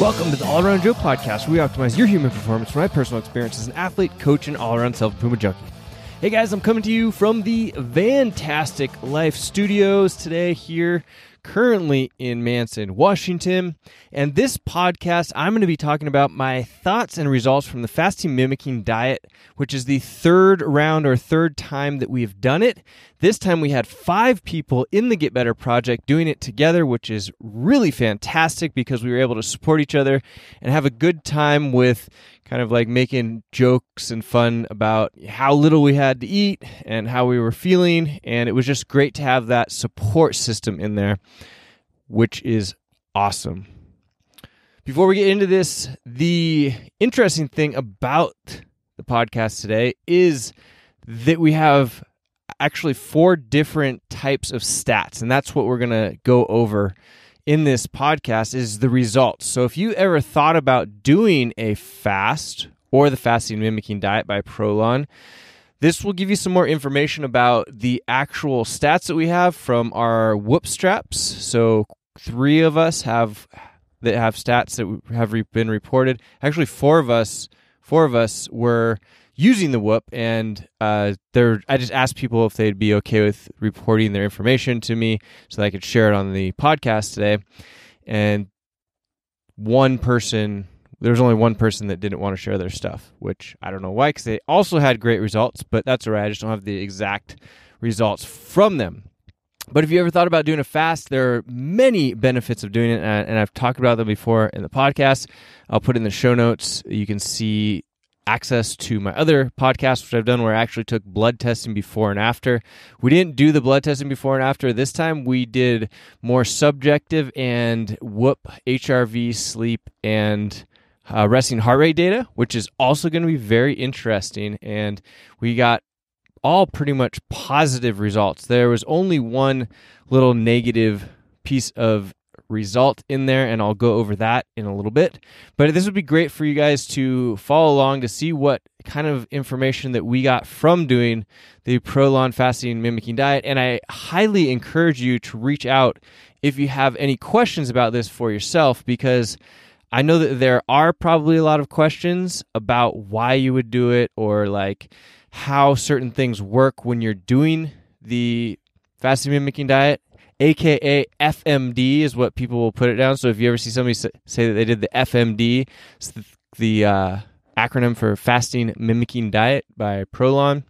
Welcome to the All Around Joe podcast, where we optimize your human performance from my personal experience as an athlete, coach, and all around self improvement junkie. Hey guys, I'm coming to you from the Fantastic Life Studios today, here currently in Manson, Washington. And this podcast, I'm going to be talking about my thoughts and results from the fasting mimicking diet, which is the third round or third time that we've done it. This time we had five people in the Get Better Project doing it together, which is really fantastic because we were able to support each other and have a good time with kind of like making jokes and fun about how little we had to eat and how we were feeling. And it was just great to have that support system in there, which is awesome. Before we get into this, the interesting thing about the podcast today is that we have actually four different types of stats, and that's what we're going to go over in this podcast is the results. So if you ever thought about doing a fast or the fasting mimicking diet by Prolon, this will give you some more information about the actual stats that we have from our whoop straps. So three of us have that have stats that have been reported. Actually, four of us, four of us were using the whoop and uh, they're i just asked people if they'd be okay with reporting their information to me so that i could share it on the podcast today and one person there was only one person that didn't want to share their stuff which i don't know why because they also had great results but that's all right i just don't have the exact results from them but if you ever thought about doing a fast, there are many benefits of doing it, and I've talked about them before in the podcast. I'll put in the show notes. You can see access to my other podcast, which I've done where I actually took blood testing before and after. We didn't do the blood testing before and after. This time we did more subjective and whoop HRV, sleep, and uh, resting heart rate data, which is also going to be very interesting. And we got all pretty much positive results. There was only one little negative piece of result in there, and I'll go over that in a little bit. But this would be great for you guys to follow along to see what kind of information that we got from doing the Prolon fasting mimicking diet. And I highly encourage you to reach out if you have any questions about this for yourself because. I know that there are probably a lot of questions about why you would do it or like how certain things work when you're doing the fasting mimicking diet aka FMD is what people will put it down. So if you ever see somebody say that they did the FMD, it's the, uh, acronym for fasting mimicking diet by Prolon.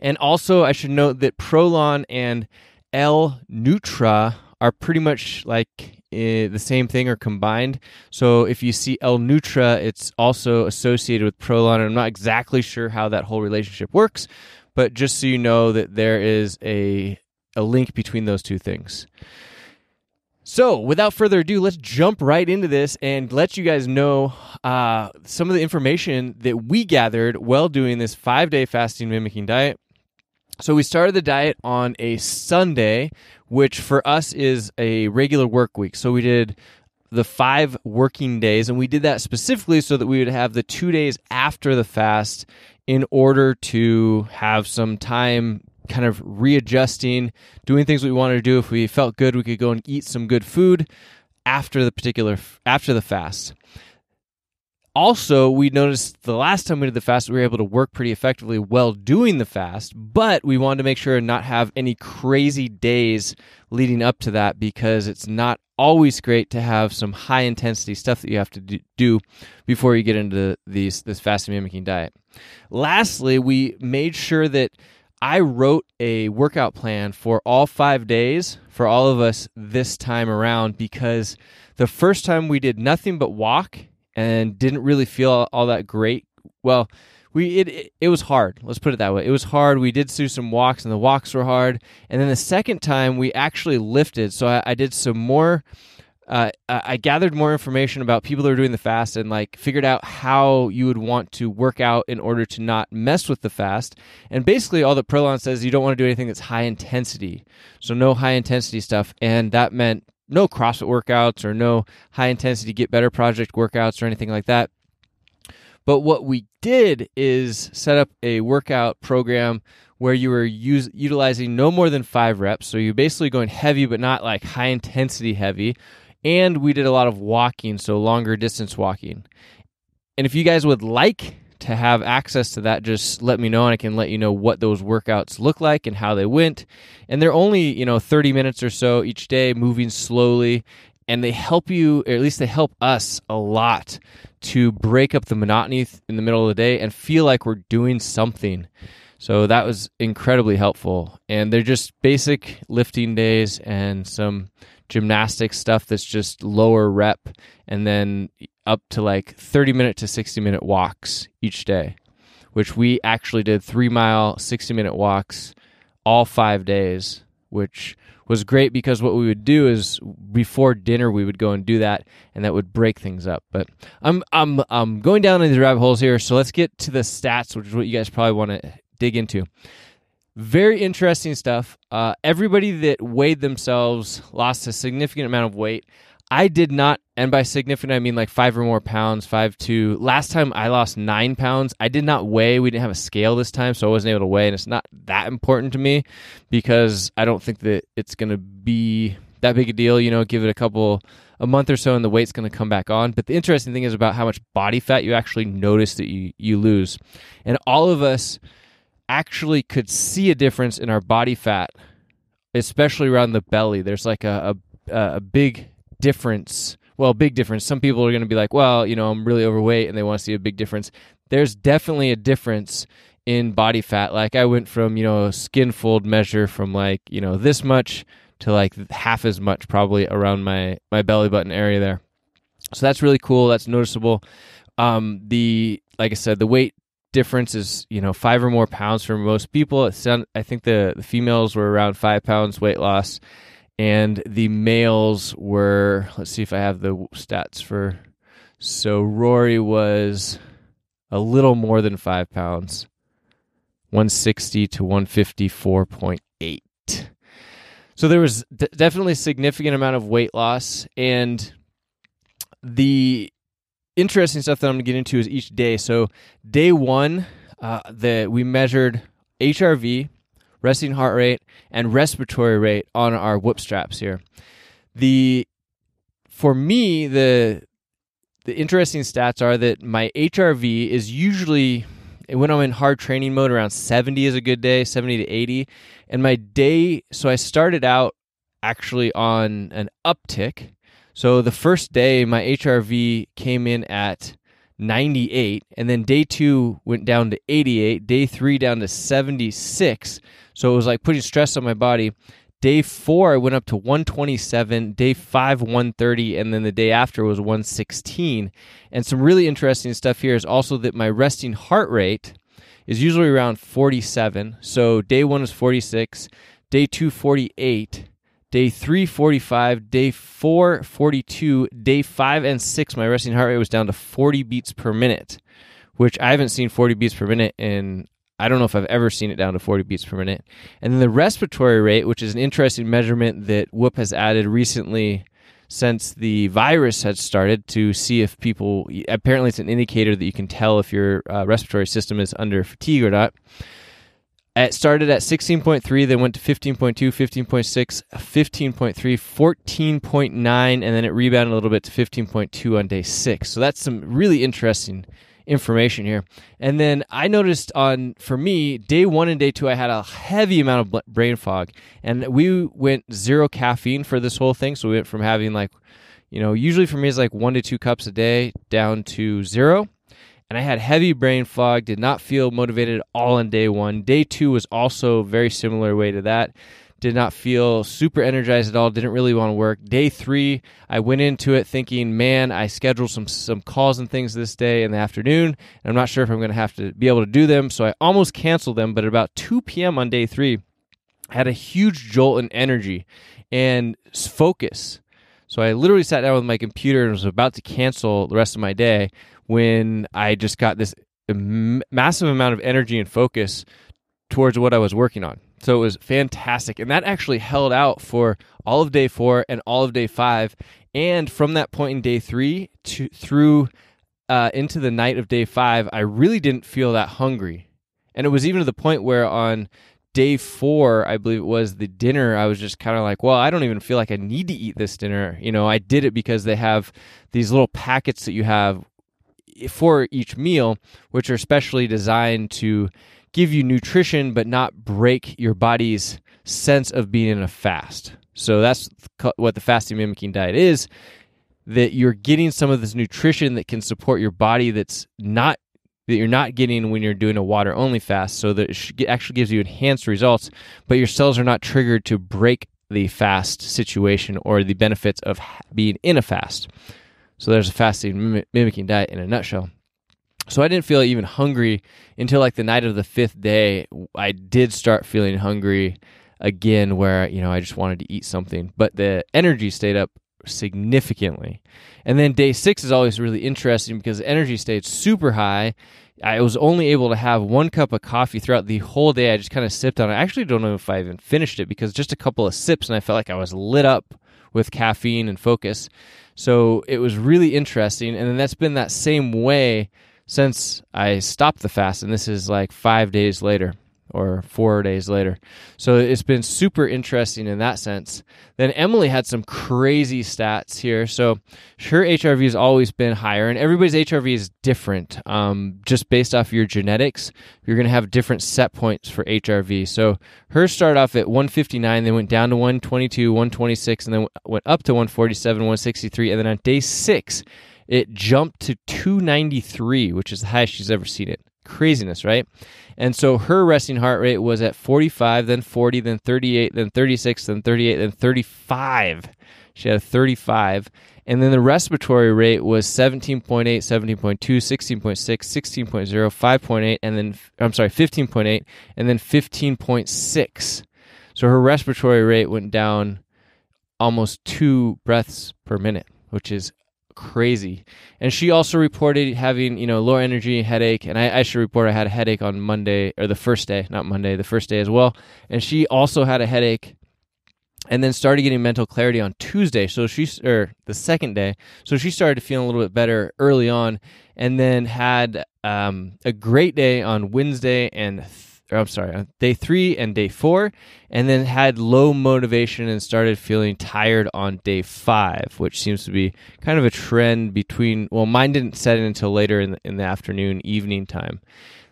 And also, I should note that Prolon and L Nutra are pretty much like uh, the same thing or combined. So if you see L Nutra, it's also associated with Prolon. And I'm not exactly sure how that whole relationship works, but just so you know that there is a a link between those two things. So, without further ado, let's jump right into this and let you guys know uh, some of the information that we gathered while doing this five day fasting mimicking diet. So, we started the diet on a Sunday, which for us is a regular work week. So, we did the five working days, and we did that specifically so that we would have the two days after the fast in order to have some time kind of readjusting, doing things we wanted to do. If we felt good, we could go and eat some good food after the particular after the fast. Also, we noticed the last time we did the fast, we were able to work pretty effectively while doing the fast, but we wanted to make sure and not have any crazy days leading up to that because it's not always great to have some high intensity stuff that you have to do before you get into these this fasting mimicking diet. Lastly, we made sure that I wrote a workout plan for all five days for all of us this time around because the first time we did nothing but walk and didn't really feel all that great. Well, we it, it, it was hard. Let's put it that way. It was hard. We did do some walks, and the walks were hard. And then the second time we actually lifted. So I, I did some more uh, I gathered more information about people that are doing the fast and like figured out how you would want to work out in order to not mess with the fast. And basically, all that Prolon says you don't want to do anything that's high intensity. So no high intensity stuff, and that meant no CrossFit workouts or no high intensity Get Better Project workouts or anything like that. But what we did is set up a workout program where you were use, utilizing no more than five reps. So you're basically going heavy, but not like high intensity heavy And we did a lot of walking, so longer distance walking. And if you guys would like to have access to that, just let me know and I can let you know what those workouts look like and how they went. And they're only, you know, 30 minutes or so each day, moving slowly. And they help you, or at least they help us a lot to break up the monotony in the middle of the day and feel like we're doing something. So that was incredibly helpful. And they're just basic lifting days and some gymnastic stuff that's just lower rep and then up to like 30 minute to 60 minute walks each day, which we actually did three mile, 60 minute walks all five days, which was great because what we would do is before dinner we would go and do that and that would break things up but i'm i'm i'm going down into the rabbit holes here so let's get to the stats which is what you guys probably want to dig into very interesting stuff uh, everybody that weighed themselves lost a significant amount of weight I did not, and by significant, I mean like five or more pounds, five to. Last time I lost nine pounds. I did not weigh. We didn't have a scale this time, so I wasn't able to weigh, and it's not that important to me because I don't think that it's going to be that big a deal. You know, give it a couple, a month or so, and the weight's going to come back on. But the interesting thing is about how much body fat you actually notice that you you lose, and all of us actually could see a difference in our body fat, especially around the belly. There's like a, a, a big difference. Well, big difference. Some people are going to be like, well, you know, I'm really overweight and they want to see a big difference. There's definitely a difference in body fat. Like I went from, you know, a skin fold measure from like, you know, this much to like half as much probably around my my belly button area there. So that's really cool. That's noticeable. Um the like I said, the weight difference is, you know, 5 or more pounds for most people. It's I think the the females were around 5 pounds weight loss and the males were let's see if I have the stats for so Rory was a little more than five pounds 160 to 154.8 so there was d- definitely a significant amount of weight loss and the interesting stuff that i'm going to get into is each day so day one uh, the, we measured hrv resting heart rate, and respiratory rate on our whoop straps here. The for me the the interesting stats are that my HRV is usually when I'm in hard training mode around 70 is a good day, 70 to 80. And my day so I started out actually on an uptick. So the first day my HRV came in at 98 and then day 2 went down to 88, day 3 down to 76. So it was like putting stress on my body. Day four, I went up to 127. Day five, 130. And then the day after was 116. And some really interesting stuff here is also that my resting heart rate is usually around 47. So day one was 46, day two, 48, day 345, day 442, day five and six, my resting heart rate was down to 40 beats per minute, which I haven't seen 40 beats per minute in I don't know if I've ever seen it down to 40 beats per minute. And then the respiratory rate, which is an interesting measurement that Whoop has added recently since the virus had started to see if people, apparently, it's an indicator that you can tell if your uh, respiratory system is under fatigue or not. Uh, it started at 16.3, then went to 15.2, 15.6, 15.3, 14.9, and then it rebounded a little bit to 15.2 on day six. So that's some really interesting information here. And then I noticed on for me day one and day two, I had a heavy amount of brain fog, and we went zero caffeine for this whole thing. So we went from having like, you know, usually for me it's like one to two cups a day down to zero. And I had heavy brain fog, did not feel motivated all on day one. Day two was also very similar way to that. Did not feel super energized at all didn't really want to work. Day three i went into it thinking man i scheduled some some calls and things this day in the afternoon and i'm not sure if i'm going to have to be able to do them. So i almost canceled them but at about 2 p.m on day three i had a huge jolt in energy and focus. So i literally sat down with my computer and was about to cancel the rest of my day when i just got this massive amount of energy and focus towards what i was working on so it was fantastic. And that actually held out for all of day four and all of day five. And from that point in day three to through uh, into the night of day five, I really didn't feel that hungry. And it was even to the point where on day four, I believe it was the dinner, I was just kind of like, well, I don't even feel like I need to eat this dinner. You know, I did it because they have these little packets that you have for each meal, which are specially designed to give you nutrition but not break your body's sense of being in a fast. So that's what the fasting mimicking diet is that you're getting some of this nutrition that can support your body that's not that you're not getting when you're doing a water only fast so that it actually gives you enhanced results but your cells are not triggered to break the fast situation or the benefits of being in a fast so there's a fasting mimicking diet in a nutshell so I didn't feel even hungry until like the night of the fifth day. I did start feeling hungry again, where you know I just wanted to eat something, but the energy stayed up significantly. And then day six is always really interesting because the energy stayed super high. I was only able to have one cup of coffee throughout the whole day. I just kind of sipped on it. I actually don't know if I even finished it because just a couple of sips and I felt like I was lit up with caffeine and focus. So it was really interesting. And then that's been that same way since I stopped the fast. And this is like five days later or four days later. So it's been super interesting in that sense. Then Emily had some crazy stats here. So her HRV has always been higher, and everybody's HRV is different. Um, just based off your genetics, you're going to have different set points for HRV. So hers started off at 159, then went down to 122, 126, and then went up to 147, 163, and then on day six, it jumped to 293, which is the highest she's ever seen it. Craziness, right? And so her resting heart rate was at 45, then 40, then 38, then 36, then 38, then 35. She had a 35. And then the respiratory rate was 17.8, 17.2, 16.6, 16.0, 5.8, and then, I'm sorry, 15.8, and then 15.6. So her respiratory rate went down almost two breaths per minute, which is crazy. And she also reported having, you know, low energy, headache. And I, I should report I had a headache on Monday or the first day, not Monday, the first day as well. And she also had a headache and then started getting mental clarity on Tuesday. So she, or the second day. So she started feeling a little bit better early on and then had um, a great day on Wednesday and or I'm sorry, on day three and day four, and then had low motivation and started feeling tired on day five, which seems to be kind of a trend between. Well, mine didn't set in until later in the, in the afternoon, evening time,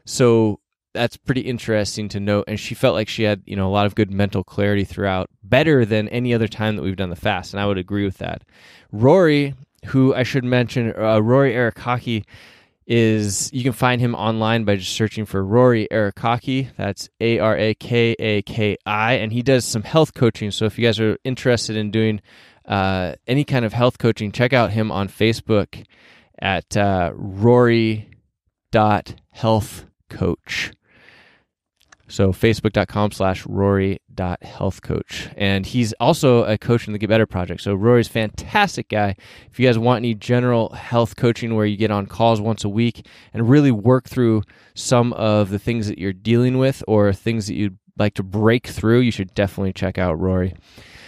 so that's pretty interesting to note. And she felt like she had you know a lot of good mental clarity throughout, better than any other time that we've done the fast, and I would agree with that. Rory, who I should mention, uh, Rory Arakaki is you can find him online by just searching for Rory Arakaki. That's A R A K A K I, and he does some health coaching. So if you guys are interested in doing uh, any kind of health coaching, check out him on Facebook at uh, Rory dot Health Coach. So facebook.com slash Rory dot health coach. And he's also a coach in the Get Better Project. So Rory's fantastic guy. If you guys want any general health coaching where you get on calls once a week and really work through some of the things that you're dealing with or things that you'd like to break through, you should definitely check out Rory.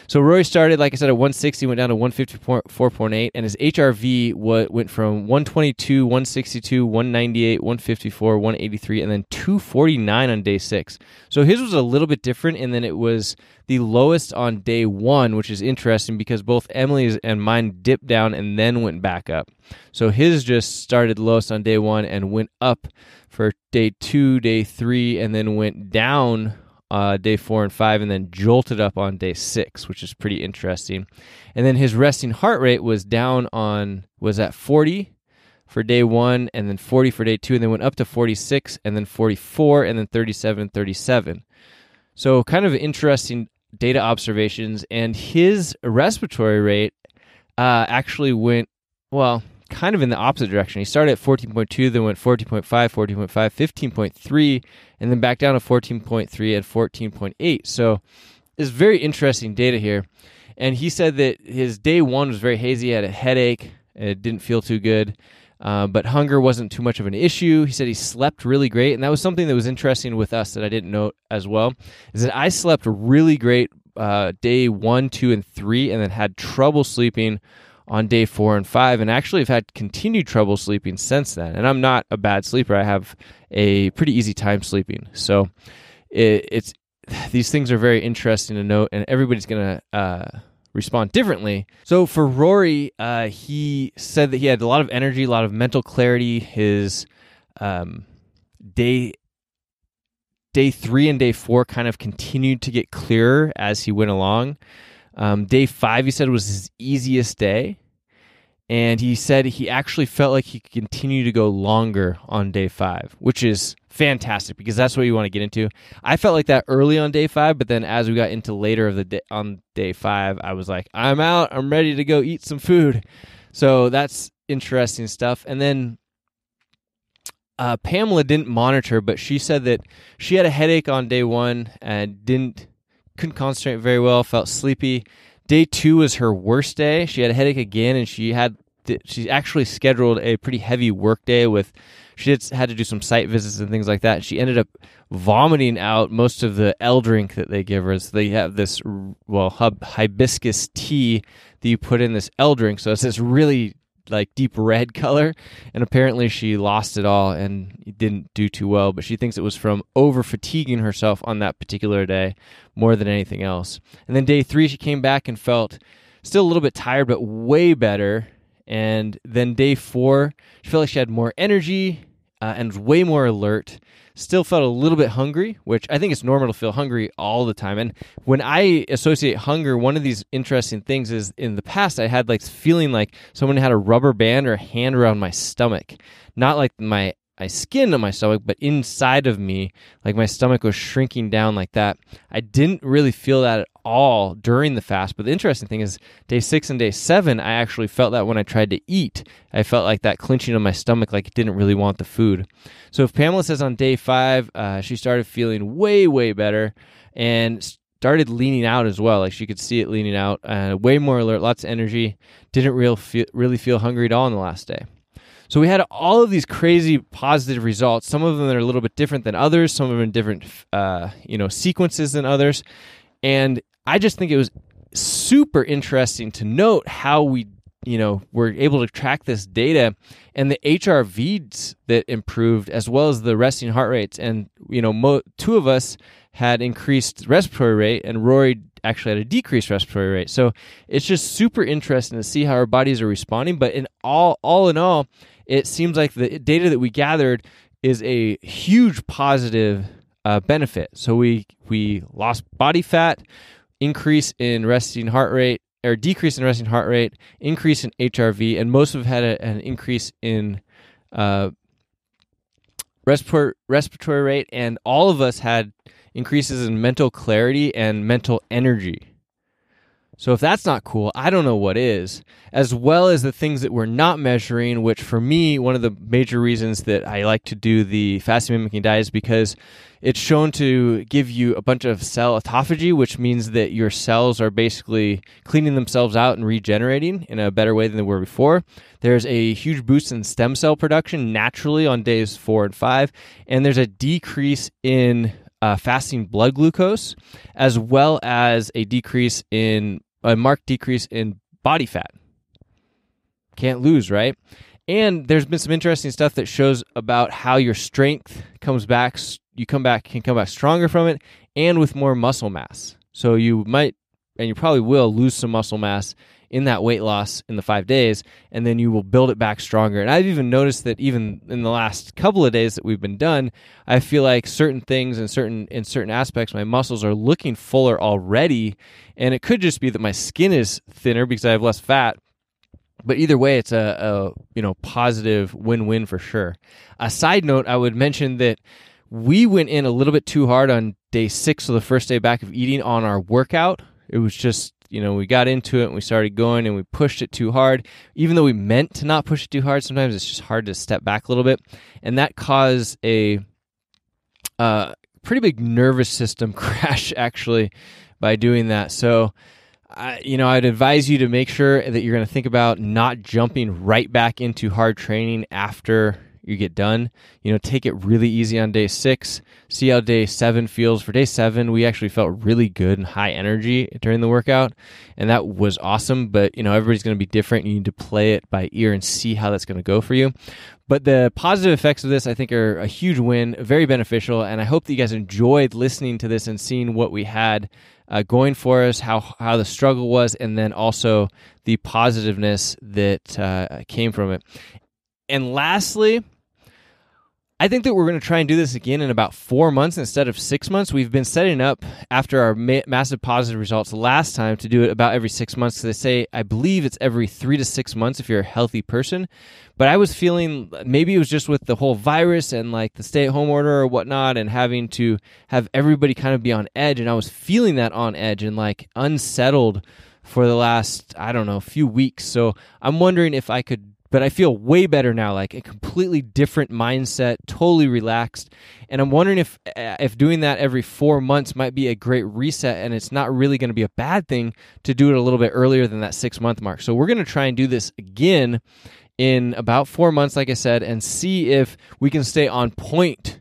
So Rory started, like I said, at 160, went down to 154.8, and his HRV went from 122, 162, 198, 154, 183, and then 249 on day six. So his was a little bit different, and then it was the lowest on day one, which is interesting because both Emily's and mine dipped down and then went back up. So his just started lowest on day one and went up for day two, day three, and then went down uh, day four and five, and then jolted up on day six, which is pretty interesting. And then his resting heart rate was down on was at 40 for day one, and then 40 for day two, and then went up to 46, and then 44, and then 37 37. So kind of interesting data observations, and his respiratory rate uh, actually went well kind of in the opposite direction. He started at 14.2, then went 14.5, 14.5, 15.3, and then back down to 14.3 and 14.8. So it's very interesting data here. And he said that his day one was very hazy. He had a headache. It didn't feel too good. Uh, but hunger wasn't too much of an issue. He said he slept really great, and that was something that was interesting with us that I didn't note as well. Is that I slept really great uh, day one, two, and three, and then had trouble sleeping on day four and five, and actually have had continued trouble sleeping since then. And I'm not a bad sleeper; I have a pretty easy time sleeping. So it, it's these things are very interesting to note, and everybody's going to uh, respond differently. So for Rory, uh, he said that he had a lot of energy, a lot of mental clarity. His um, day day three and day four kind of continued to get clearer as he went along. Um, day five, he said, was his easiest day. And he said he actually felt like he could continue to go longer on day five, which is fantastic because that's what you want to get into. I felt like that early on day five, but then as we got into later of the day on day five, I was like, I'm out. I'm ready to go eat some food. So that's interesting stuff. And then uh, Pamela didn't monitor, but she said that she had a headache on day one and didn't couldn't concentrate very well, felt sleepy. Day two was her worst day. She had a headache again, and she had she actually scheduled a pretty heavy work day with she had to do some site visits and things like that. She ended up vomiting out most of the L drink that they give her. So they have this well hub, hibiscus tea that you put in this L drink. So it's this really like deep red color and apparently she lost it all and didn't do too well but she thinks it was from over fatiguing herself on that particular day more than anything else. And then day three she came back and felt still a little bit tired but way better. And then day four she felt like she had more energy uh, and way more alert still felt a little bit hungry, which I think it's normal to feel hungry all the time. And when I associate hunger, one of these interesting things is in the past I had like feeling like someone had a rubber band or a hand around my stomach, not like my my skin on my stomach, but inside of me, like my stomach was shrinking down like that. I didn't really feel that at all during the fast. But the interesting thing is, day six and day seven, I actually felt that when I tried to eat. I felt like that clenching of my stomach, like it didn't really want the food. So if Pamela says on day five, uh, she started feeling way, way better and started leaning out as well. Like she could see it leaning out, uh, way more alert, lots of energy. Didn't real feel, really feel hungry at all on the last day. So we had all of these crazy positive results. Some of them are a little bit different than others. Some of them in different, uh, you know, sequences than others. And I just think it was super interesting to note how we, you know, were able to track this data and the HRVs that improved as well as the resting heart rates. And you know, mo- two of us had increased respiratory rate, and Rory actually had a decreased respiratory rate. So it's just super interesting to see how our bodies are responding. But in all, all in all, it seems like the data that we gathered is a huge positive uh, benefit. So we we lost body fat, increase in resting heart rate, or decrease in resting heart rate, increase in HRV, and most of had a, an increase in uh, respiratory respiratory rate, and all of us had increases in mental clarity and mental energy. So if that's not cool, I don't know what is. As well as the things that we're not measuring, which for me, one of the major reasons that I like to do the fasting mimicking diet is because it's shown to give you a bunch of cell autophagy, which means that your cells are basically cleaning themselves out and regenerating in a better way than they were before. There's a huge boost in stem cell production naturally on days four and five, and there's a decrease in uh, fasting blood glucose, as well as a decrease in a marked decrease in body fat. Can't lose, right? And there's been some interesting stuff that shows about how your strength comes back. You come back, can come back stronger from it, and with more muscle mass. So you might, and you probably will, lose some muscle mass in that weight loss in the five days, and then you will build it back stronger. And I've even noticed that even in the last couple of days that we've been done, I feel like certain things and certain in certain aspects, my muscles are looking fuller already. And it could just be that my skin is thinner because I have less fat. But either way, it's a, a you know positive win-win for sure. A side note, I would mention that we went in a little bit too hard on day six, so the first day back of eating on our workout. It was just you know, we got into it and we started going and we pushed it too hard. Even though we meant to not push it too hard, sometimes it's just hard to step back a little bit. And that caused a uh, pretty big nervous system crash, actually, by doing that. So, I, you know, I'd advise you to make sure that you're going to think about not jumping right back into hard training after you get done. You know, take it really easy on day six. See how day seven feels. For day seven, we actually felt really good and high energy during the workout, and that was awesome. But you know, everybody's going to be different. You need to play it by ear and see how that's going to go for you. But the positive effects of this, I think, are a huge win, very beneficial, and I hope that you guys enjoyed listening to this and seeing what we had uh, going for us, how how the struggle was, and then also the positiveness that uh, came from it. And lastly, I think that we're going to try and do this again in about four months instead of six months. We've been setting up after our ma- massive positive results last time to do it about every six months. They say, I believe it's every three to six months if you're a healthy person. But I was feeling maybe it was just with the whole virus and like the stay at home order or whatnot and having to have everybody kind of be on edge. And I was feeling that on edge and like unsettled for the last, I don't know, few weeks. So I'm wondering if I could but I feel way better now, like a completely different mindset, totally relaxed. And I'm wondering if uh, if doing that every 4 months might be a great reset and it's not really going to be a bad thing to do it a little bit earlier than that 6 month mark. So we're going to try and do this again in about 4 months like I said and see if we can stay on point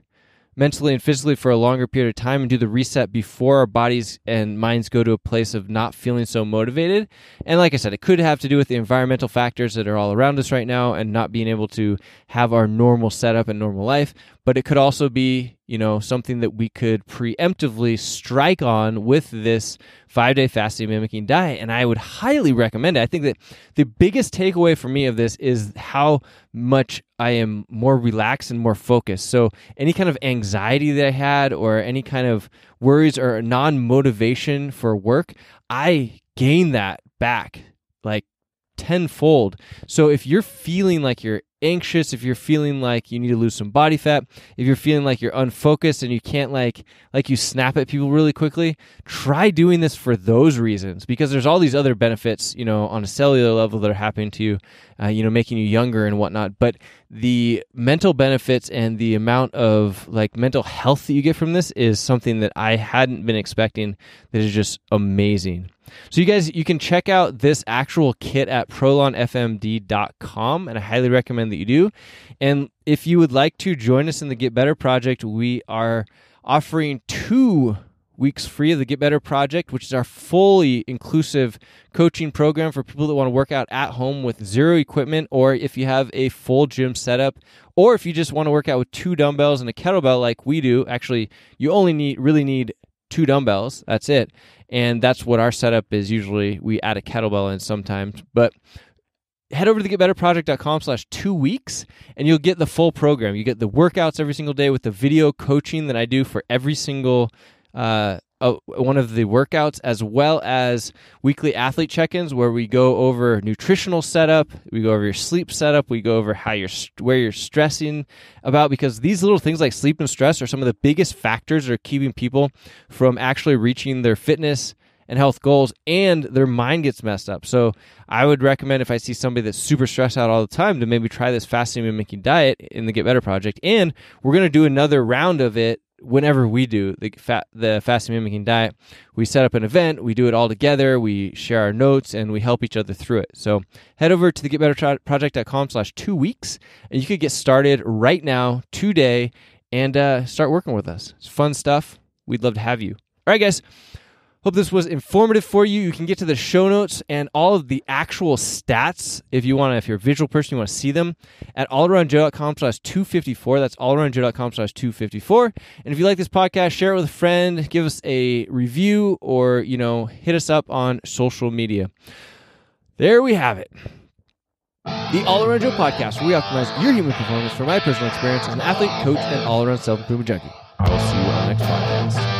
mentally and physically for a longer period of time and do the reset before our bodies and minds go to a place of not feeling so motivated. And like I said, it could have to do with the environmental factors that are all around us right now and not being able to have our normal setup and normal life but it could also be, you know, something that we could preemptively strike on with this five day fasting mimicking diet. And I would highly recommend it. I think that the biggest takeaway for me of this is how much I am more relaxed and more focused. So any kind of anxiety that I had or any kind of worries or non motivation for work, I gain that back like tenfold. So if you're feeling like you're anxious, if you're feeling like you need to lose some body fat, if you're feeling like you're unfocused and you can't like like you snap at people really quickly, try doing this for those reasons because there's all these other benefits, you know, on a cellular level that are happening to you, uh, you know, making you younger and whatnot. But the mental benefits and the amount of like mental health that you get from this is something that I hadn't been expecting. That is just amazing. So you guys, you can check out this actual kit at prolonfmd.com, and I highly recommend that you do. And if you would like to join us in the Get Better Project, we are offering two weeks free of the Get Better Project, which is our fully inclusive coaching program for people that want to work out at home with zero equipment, or if you have a full gym setup, or if you just want to work out with two dumbbells and a kettlebell like we do. Actually, you only need really need two dumbbells. That's it. And that's what our setup is usually. We add a kettlebell in sometimes. But head over to getbetterproject.com slash two weeks and you'll get the full program. You get the workouts every single day with the video coaching that I do for every single uh, uh, one of the workouts, as well as weekly athlete check-ins, where we go over nutritional setup, we go over your sleep setup, we go over how you're where you're stressing about, because these little things like sleep and stress are some of the biggest factors that are keeping people from actually reaching their fitness and health goals, and their mind gets messed up. So I would recommend if I see somebody that's super stressed out all the time to maybe try this fasting mimicking diet in the Get Better Project, and we're going to do another round of it whenever we do the fat, the fasting mimicking diet, we set up an event, we do it all together, we share our notes, and we help each other through it. So head over to the getbetterproject.com slash two weeks, and you could get started right now, today, and uh, start working with us. It's fun stuff. We'd love to have you. All right, guys. Hope this was informative for you. You can get to the show notes and all of the actual stats if you want to, if you're a visual person, you want to see them at allaroundjoe.com slash 254. That's allaroundjoe.com slash 254. And if you like this podcast, share it with a friend, give us a review, or, you know, hit us up on social media. There we have it. The All Around Joe podcast, where we optimize your human performance from my personal experience as an athlete, coach, and all around self improvement junkie. I will see you on the next podcast.